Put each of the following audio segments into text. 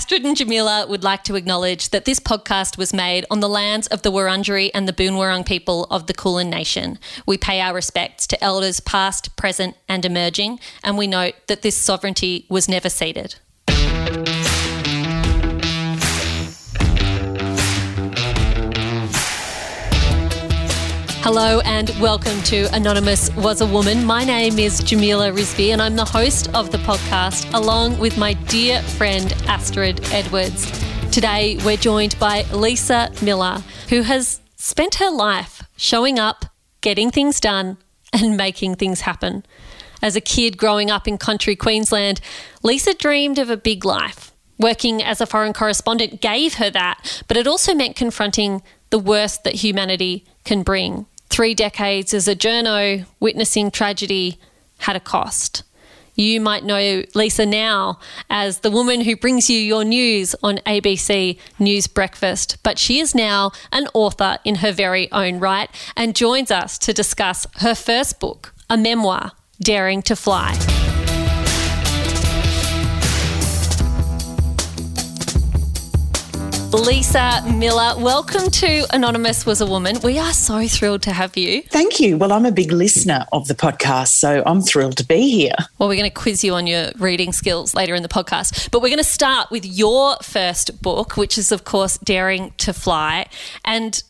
Astrid and Jamila would like to acknowledge that this podcast was made on the lands of the Wurundjeri and the Boonwurrung people of the Kulin Nation. We pay our respects to elders past, present, and emerging, and we note that this sovereignty was never ceded. Hello and welcome to Anonymous Was a Woman. My name is Jamila Rizvi and I'm the host of the podcast along with my dear friend Astrid Edwards. Today we're joined by Lisa Miller, who has spent her life showing up, getting things done, and making things happen. As a kid growing up in country Queensland, Lisa dreamed of a big life. Working as a foreign correspondent gave her that, but it also meant confronting the worst that humanity can bring three decades as a journo witnessing tragedy had a cost. You might know Lisa now as the woman who brings you your news on ABC News Breakfast, but she is now an author in her very own right and joins us to discuss her first book, a memoir, Daring to Fly. Lisa Miller, welcome to Anonymous Was a Woman. We are so thrilled to have you. Thank you. Well, I'm a big listener of the podcast, so I'm thrilled to be here. Well, we're going to quiz you on your reading skills later in the podcast, but we're going to start with your first book, which is, of course, Daring to Fly. And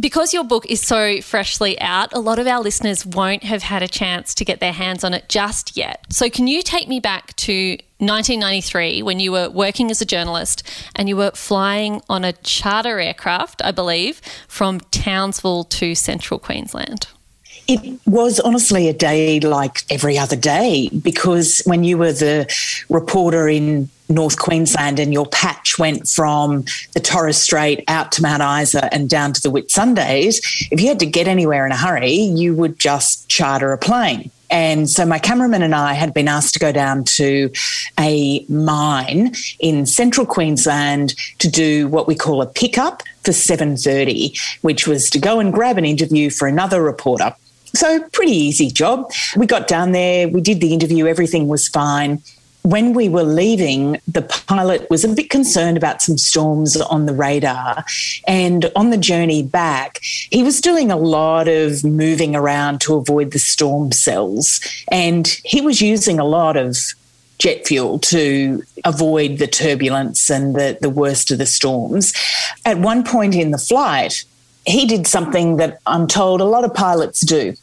because your book is so freshly out, a lot of our listeners won't have had a chance to get their hands on it just yet. So, can you take me back to 1993 when you were working as a journalist and you were flying on a charter aircraft, I believe, from Townsville to central Queensland? It was honestly a day like every other day because when you were the reporter in North Queensland and your patch went from the Torres Strait out to Mount Isa and down to the Whitsundays, if you had to get anywhere in a hurry, you would just charter a plane. And so my cameraman and I had been asked to go down to a mine in central Queensland to do what we call a pickup for 7:30, which was to go and grab an interview for another reporter. So, pretty easy job. We got down there, we did the interview, everything was fine. When we were leaving, the pilot was a bit concerned about some storms on the radar. And on the journey back, he was doing a lot of moving around to avoid the storm cells. And he was using a lot of jet fuel to avoid the turbulence and the, the worst of the storms. At one point in the flight, he did something that I'm told a lot of pilots do.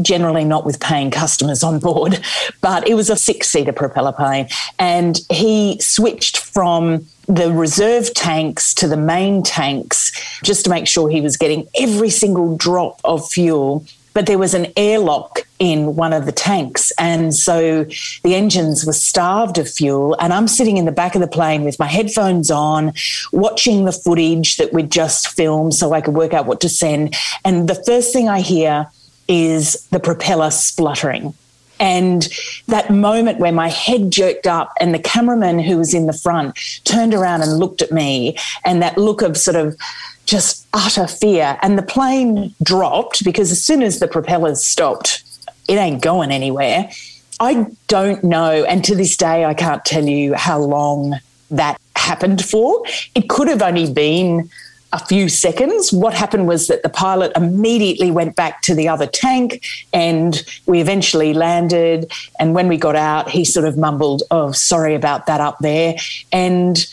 Generally, not with paying customers on board, but it was a six seater propeller plane. And he switched from the reserve tanks to the main tanks just to make sure he was getting every single drop of fuel but there was an airlock in one of the tanks. And so the engines were starved of fuel. And I'm sitting in the back of the plane with my headphones on, watching the footage that we'd just filmed so I could work out what to send. And the first thing I hear is the propeller spluttering. And that moment where my head jerked up and the cameraman who was in the front turned around and looked at me, and that look of sort of just utter fear. And the plane dropped because as soon as the propellers stopped, it ain't going anywhere. I don't know. And to this day, I can't tell you how long that happened for. It could have only been a few seconds. What happened was that the pilot immediately went back to the other tank and we eventually landed. And when we got out, he sort of mumbled, Oh, sorry about that up there. And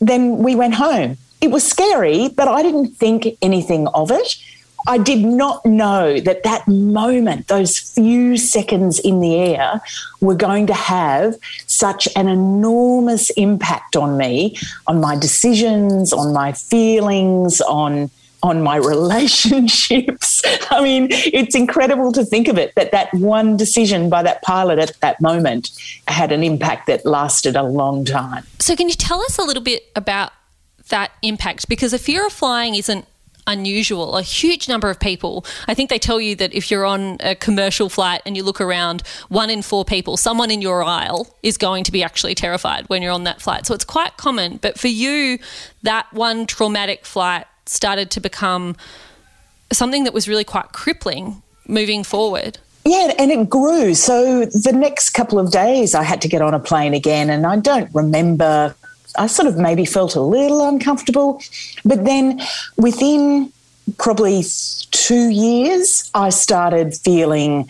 then we went home. It was scary, but I didn't think anything of it. I did not know that that moment, those few seconds in the air, were going to have such an enormous impact on me, on my decisions, on my feelings, on on my relationships. I mean, it's incredible to think of it that that one decision by that pilot at that moment had an impact that lasted a long time. So, can you tell us a little bit about that impact? Because a fear of flying isn't unusual. A huge number of people, I think they tell you that if you're on a commercial flight and you look around, one in four people, someone in your aisle is going to be actually terrified when you're on that flight. So it's quite common. But for you, that one traumatic flight started to become something that was really quite crippling moving forward. Yeah, and it grew. So the next couple of days, I had to get on a plane again, and I don't remember I sort of maybe felt a little uncomfortable. But then within probably two years, I started feeling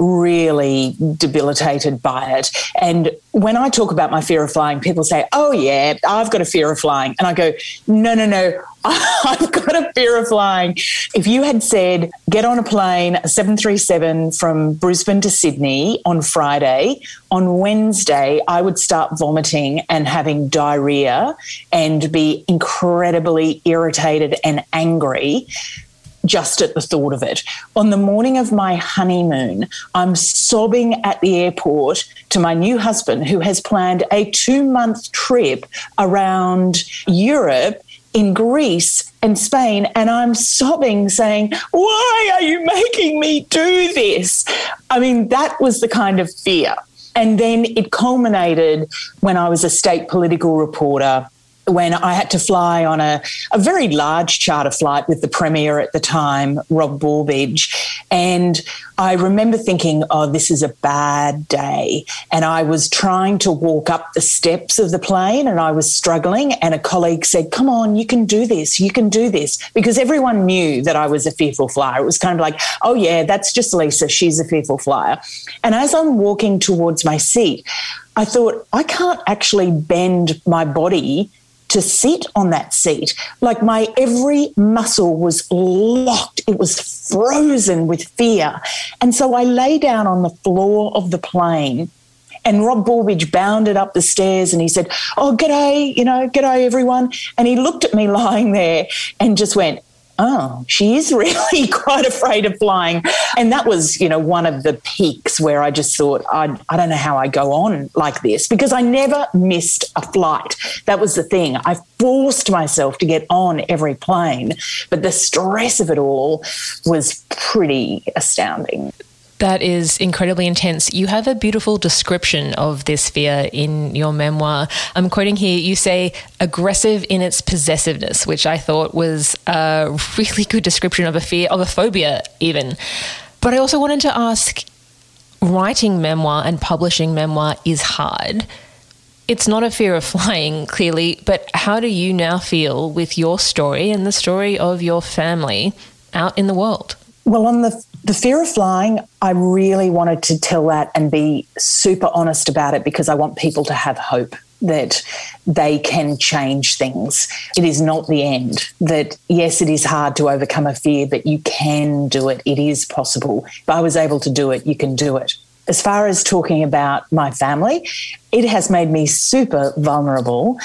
really debilitated by it. And when I talk about my fear of flying, people say, Oh, yeah, I've got a fear of flying. And I go, No, no, no, I've got a fear of flying. If you had said, Get on a plane, a 737 from Brisbane to Sydney on Friday, on Wednesday, I would start vomiting and having diarrhea and be incredibly irritated and angry just at the thought of it. On the morning of my honeymoon, I'm sobbing at the airport to my new husband, who has planned a two month trip around Europe in Greece and Spain. And I'm sobbing, saying, Why are you making me do this? I mean, that was the kind of fear. And then it culminated when I was a state political reporter when I had to fly on a, a very large charter flight with the Premier at the time, Rob Borbidge. And I remember thinking, oh, this is a bad day. And I was trying to walk up the steps of the plane and I was struggling. And a colleague said, come on, you can do this. You can do this. Because everyone knew that I was a fearful flyer. It was kind of like, oh, yeah, that's just Lisa. She's a fearful flyer. And as I'm walking towards my seat, I thought, I can't actually bend my body to sit on that seat. Like my every muscle was locked, it was frozen with fear. And so I lay down on the floor of the plane. And Rob Borbidge bounded up the stairs and he said, Oh, g'day, you know, g'day, everyone. And he looked at me lying there and just went, oh, she is really quite afraid of flying. And that was, you know, one of the peaks where I just thought, I, I don't know how I go on like this because I never missed a flight. That was the thing. I forced myself to get on every plane, but the stress of it all was pretty astounding. That is incredibly intense. You have a beautiful description of this fear in your memoir. I'm quoting here, you say aggressive in its possessiveness, which I thought was a really good description of a fear, of a phobia, even. But I also wanted to ask writing memoir and publishing memoir is hard. It's not a fear of flying, clearly, but how do you now feel with your story and the story of your family out in the world? Well, on the the fear of flying, I really wanted to tell that and be super honest about it because I want people to have hope that they can change things. It is not the end. That, yes, it is hard to overcome a fear, but you can do it. It is possible. If I was able to do it, you can do it. As far as talking about my family, it has made me super vulnerable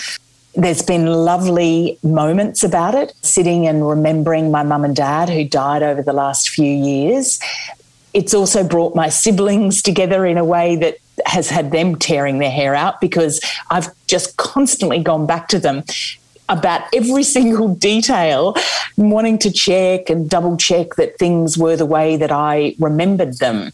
there's been lovely moments about it, sitting and remembering my mum and dad who died over the last few years. It's also brought my siblings together in a way that has had them tearing their hair out because I've just constantly gone back to them about every single detail, wanting to check and double check that things were the way that I remembered them.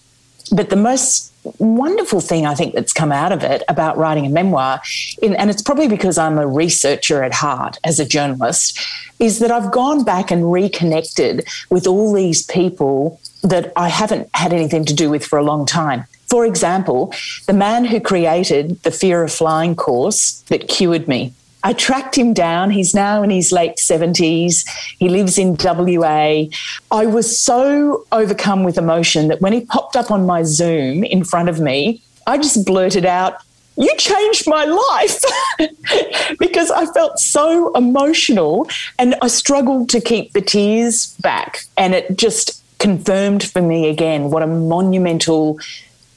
But the most wonderful thing I think that's come out of it about writing a memoir, in, and it's probably because I'm a researcher at heart as a journalist, is that I've gone back and reconnected with all these people that I haven't had anything to do with for a long time. For example, the man who created the Fear of Flying course that cured me I tracked him down. He's now in his late 70s. He lives in WA. I was so overcome with emotion that when he popped up on my Zoom in front of me, I just blurted out, You changed my life because I felt so emotional and I struggled to keep the tears back. And it just confirmed for me again what a monumental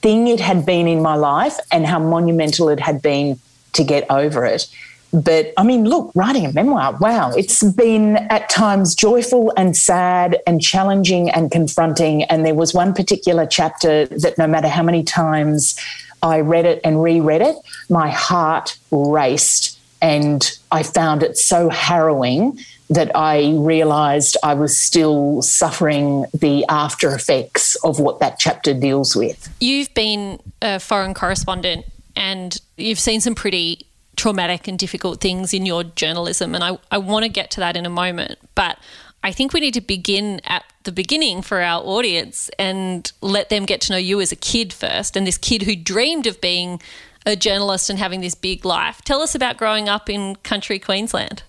thing it had been in my life and how monumental it had been to get over it. But I mean, look, writing a memoir, wow, it's been at times joyful and sad and challenging and confronting. And there was one particular chapter that no matter how many times I read it and reread it, my heart raced. And I found it so harrowing that I realized I was still suffering the after effects of what that chapter deals with. You've been a foreign correspondent and you've seen some pretty traumatic and difficult things in your journalism. And I, I want to get to that in a moment. But I think we need to begin at the beginning for our audience and let them get to know you as a kid first and this kid who dreamed of being a journalist and having this big life. Tell us about growing up in country Queensland.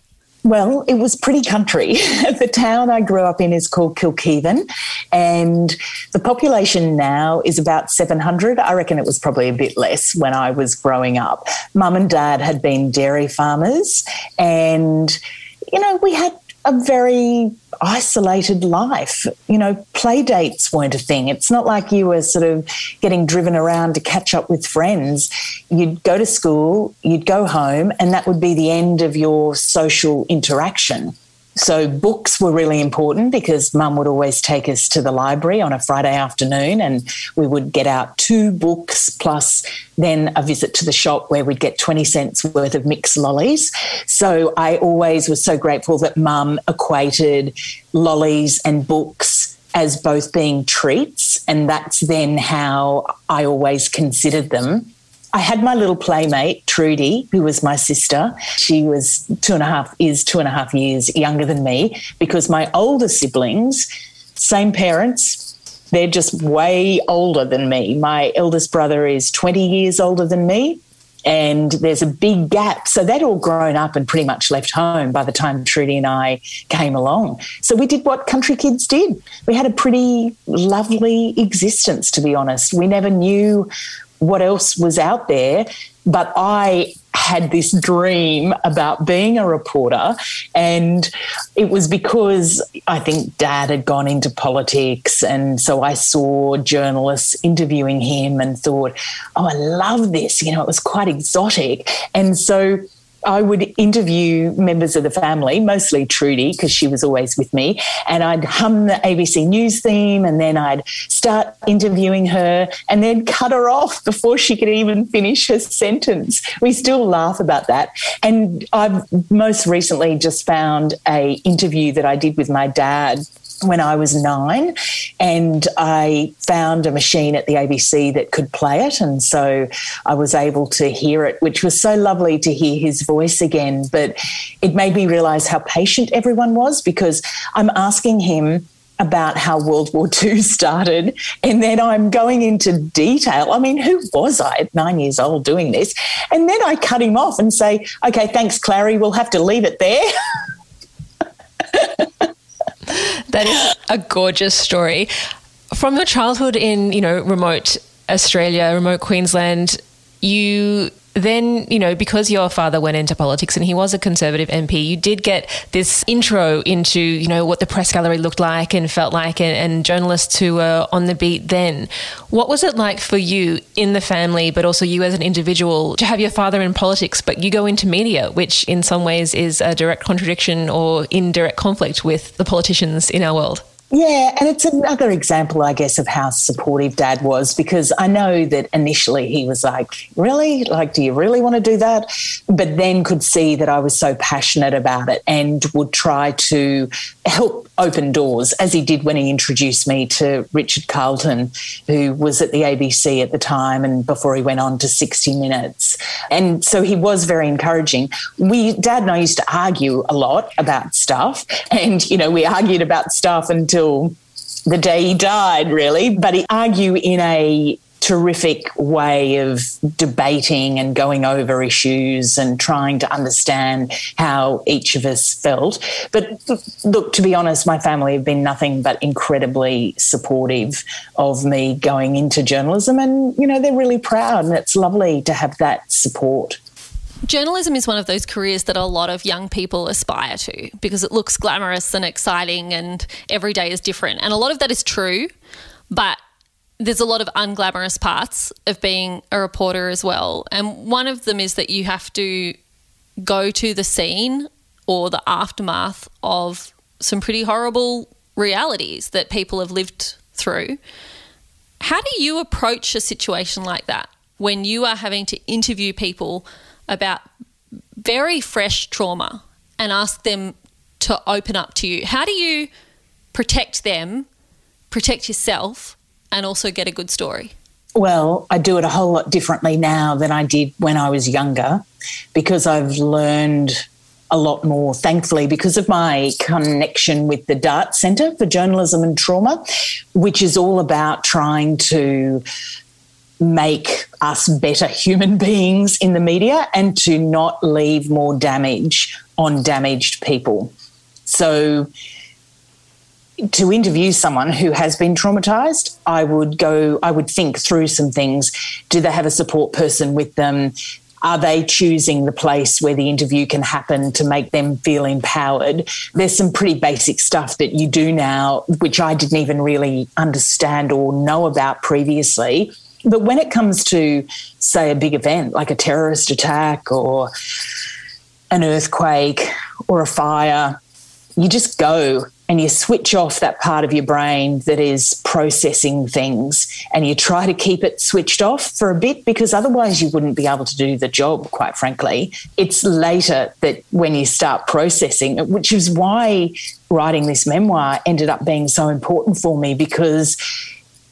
Well, it was pretty country. the town I grew up in is called Kilkivan, and the population now is about 700. I reckon it was probably a bit less when I was growing up. Mum and dad had been dairy farmers, and you know, we had a very isolated life. You know, play dates weren't a thing. It's not like you were sort of getting driven around to catch up with friends. You'd go to school, you'd go home, and that would be the end of your social interaction. So books were really important because mum would always take us to the library on a Friday afternoon and we would get out two books plus then a visit to the shop where we'd get 20 cents worth of mixed lollies. So I always was so grateful that mum equated lollies and books as both being treats and that's then how I always considered them I had my little playmate, Trudy, who was my sister. She was two and a half, is two and a half years younger than me because my older siblings, same parents, they're just way older than me. My eldest brother is 20 years older than me. And there's a big gap. So they'd all grown up and pretty much left home by the time Trudy and I came along. So we did what country kids did. We had a pretty lovely existence, to be honest. We never knew what else was out there. But I had this dream about being a reporter. And it was because I think dad had gone into politics. And so I saw journalists interviewing him and thought, oh, I love this. You know, it was quite exotic. And so I would interview members of the family, mostly Trudy, because she was always with me, and I'd hum the ABC News theme, and then I'd start interviewing her, and then cut her off before she could even finish her sentence. We still laugh about that. And I've most recently just found a interview that I did with my dad when I was nine, and I found a machine at the ABC that could play it. And so I was able to hear it, which was so lovely to hear his voice again. But it made me realize how patient everyone was because I'm asking him about how World War II started. And then I'm going into detail. I mean, who was I at nine years old doing this? And then I cut him off and say, okay, thanks, Clary, we'll have to leave it there. that is a gorgeous story. From your childhood in, you know, remote Australia, remote Queensland, you then, you know, because your father went into politics and he was a Conservative MP, you did get this intro into, you know, what the press gallery looked like and felt like, and, and, journalists who were on the beat then. What was it like for you in the family, but also you as an individual, to have your father in politics, but you go into media, which in some ways is a direct contradiction or indirect conflict with the politicians in our world? Yeah, and it's another example, I guess, of how supportive dad was because I know that initially he was like, Really? Like, do you really want to do that? But then could see that I was so passionate about it and would try to help open doors, as he did when he introduced me to Richard Carlton, who was at the ABC at the time and before he went on to 60 Minutes. And so he was very encouraging. We, dad and I used to argue a lot about stuff. And, you know, we argued about stuff until the day he died, really. But he argue in a terrific way of debating and going over issues and trying to understand how each of us felt. But look, to be honest, my family have been nothing but incredibly supportive of me going into journalism. And, you know, they're really proud and it's lovely to have that support. Journalism is one of those careers that a lot of young people aspire to because it looks glamorous and exciting and every day is different. And a lot of that is true, but there's a lot of unglamorous parts of being a reporter as well. And one of them is that you have to go to the scene or the aftermath of some pretty horrible realities that people have lived through. How do you approach a situation like that when you are having to interview people about very fresh trauma and ask them to open up to you? How do you protect them, protect yourself, and also get a good story? Well, I do it a whole lot differently now than I did when I was younger because I've learned a lot more, thankfully, because of my connection with the Dart Centre for Journalism and Trauma, which is all about trying to make us better human beings in the media and to not leave more damage on damaged people. So, to interview someone who has been traumatized, I would go, I would think through some things. Do they have a support person with them? Are they choosing the place where the interview can happen to make them feel empowered? There's some pretty basic stuff that you do now, which I didn't even really understand or know about previously. But when it comes to, say, a big event like a terrorist attack or an earthquake or a fire, you just go and you switch off that part of your brain that is processing things and you try to keep it switched off for a bit because otherwise you wouldn't be able to do the job, quite frankly. It's later that when you start processing, which is why writing this memoir ended up being so important for me because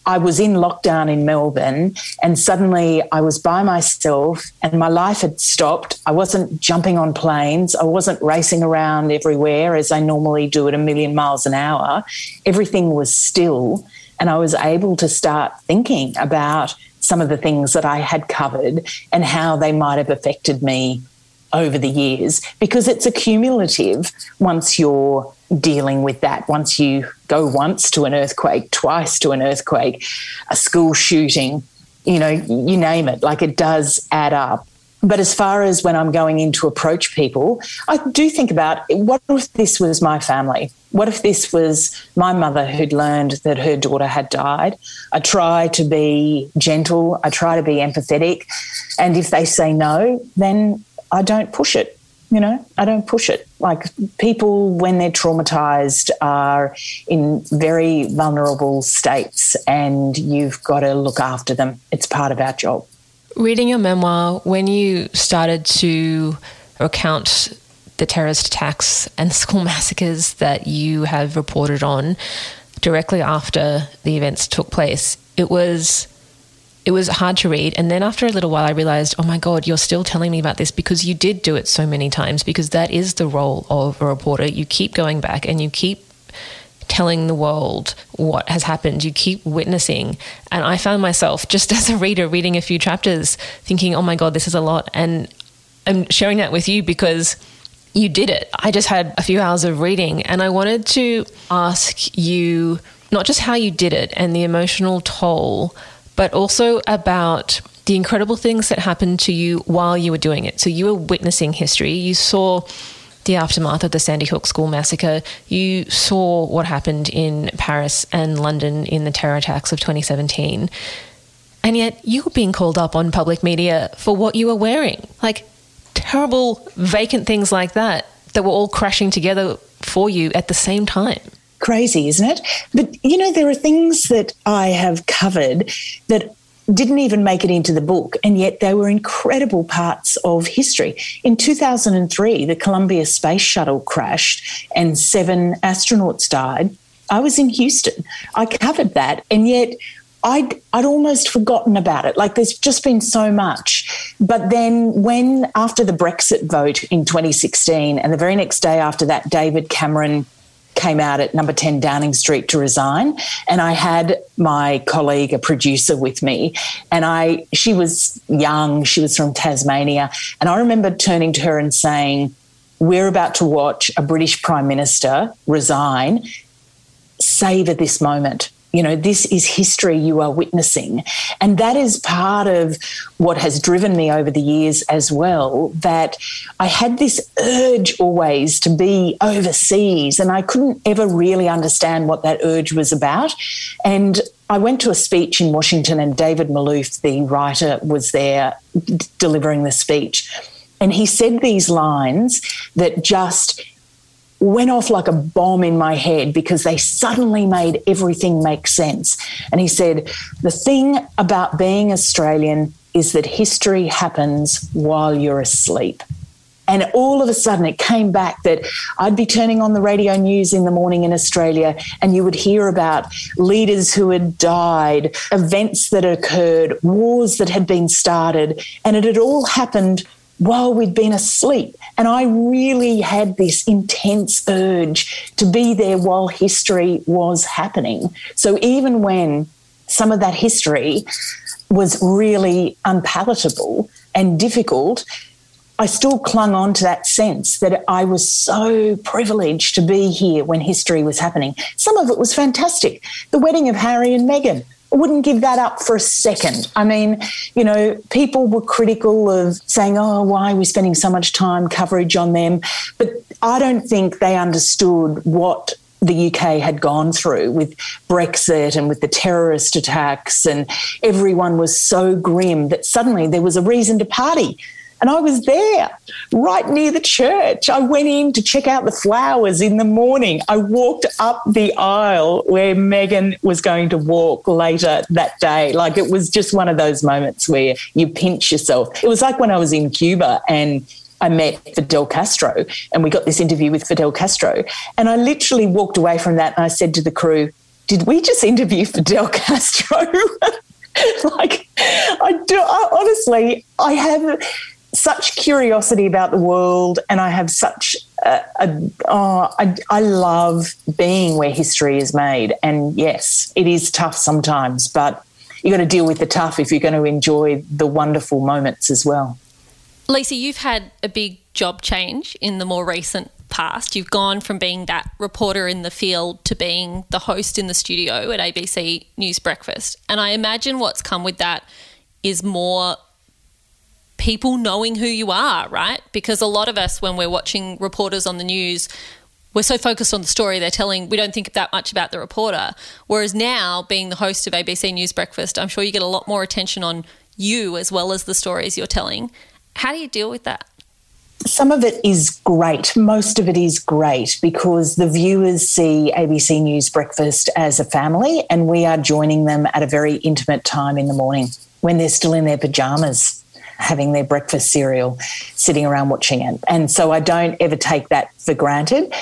I was in lockdown in Melbourne and suddenly I was by myself and my life had stopped. I wasn't jumping on planes. I wasn't racing around everywhere as I normally do at a million miles an hour. Everything was still. And I was able to start thinking about some of the things that I had covered and how they might have affected me over the years because it's accumulative once you're dealing with that. Once you go once to an earthquake, twice to an earthquake, a school shooting, you know, you name it, like it does add up. But as far as when I'm going in to approach people, I do think about what if this was my family? What if this was my mother who'd learned that her daughter had died? I try to be gentle, I try to be empathetic. And if they say no, then I don't push it. You know, I don't push it. Like people, when they're traumatized, are in very vulnerable states, and you've got to look after them. It's part of our job. Reading your memoir, when you started to recount the terrorist attacks and school massacres that you have reported on directly after the events took place, it was it was hard to read. And then after a little while, I realized, oh my God, you're still telling me about this because you did do it so many times, because that is the role of a reporter. You keep going back and you keep telling the world what has happened. You keep witnessing. And I found myself, just as a reader, reading a few chapters, thinking, oh my God, this is a lot. And I'm sharing that with you because you did it. I just had a few hours of reading and I wanted to ask you not just how you did it and the emotional toll but also about the incredible things that happened to you while you were doing it. So you were witnessing history. You saw the aftermath of the Sandy Hook school massacre. You saw what happened in Paris and London in the terror attacks of 2017. And yet you were being called up on public media for what you were wearing. Like terrible, vacant things like that, that were all crashing together for you at the same time crazy, isn't it? But, you know, there are things that I have covered that didn't even make it into the book, and yet they were incredible parts of history. In 2003, the Columbia Space Shuttle crashed and seven astronauts died. I was in Houston. I covered that, and yet I'd, I'd almost forgotten about it. Like there's just been so much. But then, when after the Brexit vote in 2016, and the very next day after that, David Cameron came out at number 10 Downing Street to resign and I had my colleague a producer with me. And I she was young she was from Tasmania and I remember turning to her and saying we're about to watch a British prime minister resign. Savor this moment you know, this is history you are witnessing. And that is part of what has driven me over the years as well. That I had this urge always to be overseas, and I couldn't ever really understand what that urge was about. And I went to a speech in Washington, and David Malouf, the writer, was there d- delivering the speech. And he said these lines that just went off like a bomb in my head because they suddenly made everything make sense. And he said, The thing about being Australian is that history happens while you're asleep. And all of a sudden, it came back that I'd be turning on the radio news in the morning in Australia, and you would hear about leaders who had died, events that occurred, wars that had been started, and it had all happened while we'd been asleep. And I really had this intense urge to be there while history was happening. So even when some of that history was really unpalatable and difficult, I still clung on to that sense that I was so privileged to be here when history was happening. Some of it was fantastic. The wedding of Harry and Meghan. Wouldn't give that up for a second. I mean, you know, people were critical of saying, oh, why are we spending so much time coverage on them? But I don't think they understood what the UK had gone through with Brexit and with the terrorist attacks, and everyone was so grim that suddenly there was a reason to party. And I was there right near the church. I went in to check out the flowers in the morning. I walked up the aisle where Meghan was going to walk later that day. Like it was just one of those moments where you pinch yourself. It was like when I was in Cuba and I met Fidel Castro and we got this interview with Fidel Castro. And I literally walked away from that and I said to the crew, Did we just interview Fidel Castro? like, I do, I, honestly, I have such curiosity about the world, and I have such a, a oh, I, I love being where history is made. And yes, it is tough sometimes, but you got to deal with the tough if you're going to enjoy the wonderful moments as well. Lisa, you've had a big job change in the more recent past. You've gone from being that reporter in the field to being the host in the studio at ABC News Breakfast. And I imagine what's come with that is more people knowing who you are, right? Because a lot of us, when we're watching reporters on the news, we're so focused on the story they're telling, we don't think that much about the reporter. Whereas now, being the host of ABC News Breakfast, I'm sure you get a lot more attention on you as well as the stories you're telling. How do you deal with that? Some of it is great. Most of it is great because the viewers see ABC News Breakfast as a family, and we are joining them at a very intimate time in the morning when they're still in their pajamas having their breakfast cereal, sitting around watching it. And so I don't ever take that for granted.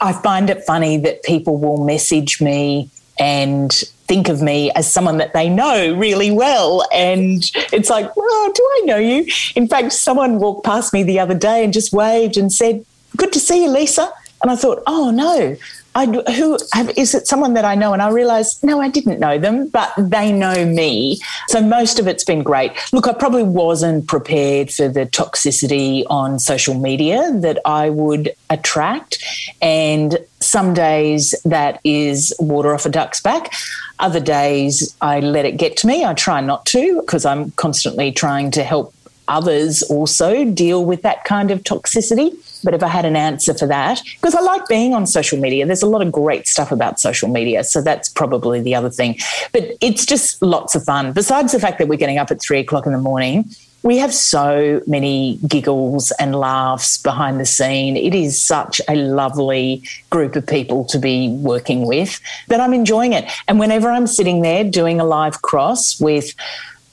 I find it funny that people will message me and think of me as someone that they know really well. And it's like, well, do I know you? In fact, someone walked past me the other day and just waved and said, Good to see you, Lisa. And I thought, oh no, I, who have, is it someone that I know? And I realized, no, I didn't know them, but they know me. So most of it's been great. Look, I probably wasn't prepared for the toxicity on social media that I would attract. And some days that is water off a duck's back. Other days I let it get to me. I try not to because I'm constantly trying to help others also deal with that kind of toxicity. But if I had an answer for that, because I like being on social media, there's a lot of great stuff about social media. So that's probably the other thing. But it's just lots of fun. Besides the fact that we're getting up at three o'clock in the morning, we have so many giggles and laughs behind the scene. It is such a lovely group of people to be working with that I'm enjoying it. And whenever I'm sitting there doing a live cross with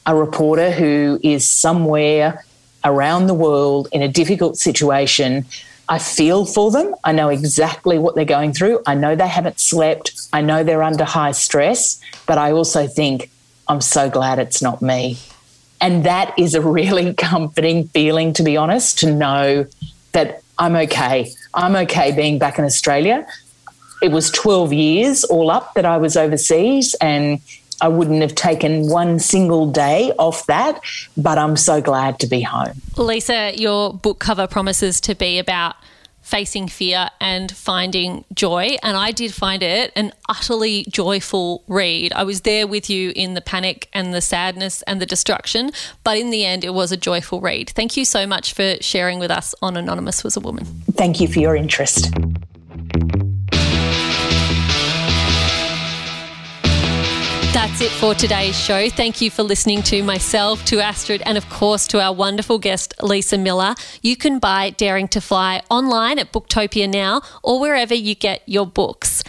a reporter who is somewhere around the world in a difficult situation, I feel for them. I know exactly what they're going through. I know they haven't slept. I know they're under high stress, but I also think, I'm so glad it's not me. And that is a really comforting feeling, to be honest, to know that I'm okay. I'm okay being back in Australia. It was 12 years all up that I was overseas, and I wouldn't have taken one single day off that, but I'm so glad to be home. Lisa, your book cover promises to be about facing fear and finding joy. And I did find it an utterly joyful read. I was there with you in the panic and the sadness and the destruction, but in the end, it was a joyful read. Thank you so much for sharing with us on Anonymous Was a Woman. Thank you for your interest. That's it for today's show. Thank you for listening to myself, to Astrid, and of course to our wonderful guest, Lisa Miller. You can buy Daring to Fly online at Booktopia now or wherever you get your books.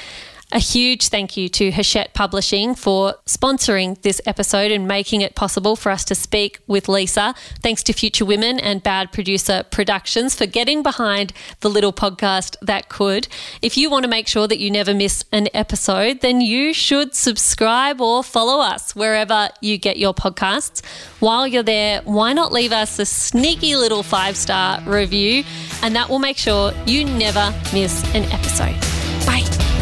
A huge thank you to Hachette Publishing for sponsoring this episode and making it possible for us to speak with Lisa. Thanks to Future Women and Bad Producer Productions for getting behind the little podcast that could. If you want to make sure that you never miss an episode, then you should subscribe or follow us wherever you get your podcasts. While you're there, why not leave us a sneaky little five star review? And that will make sure you never miss an episode. Bye.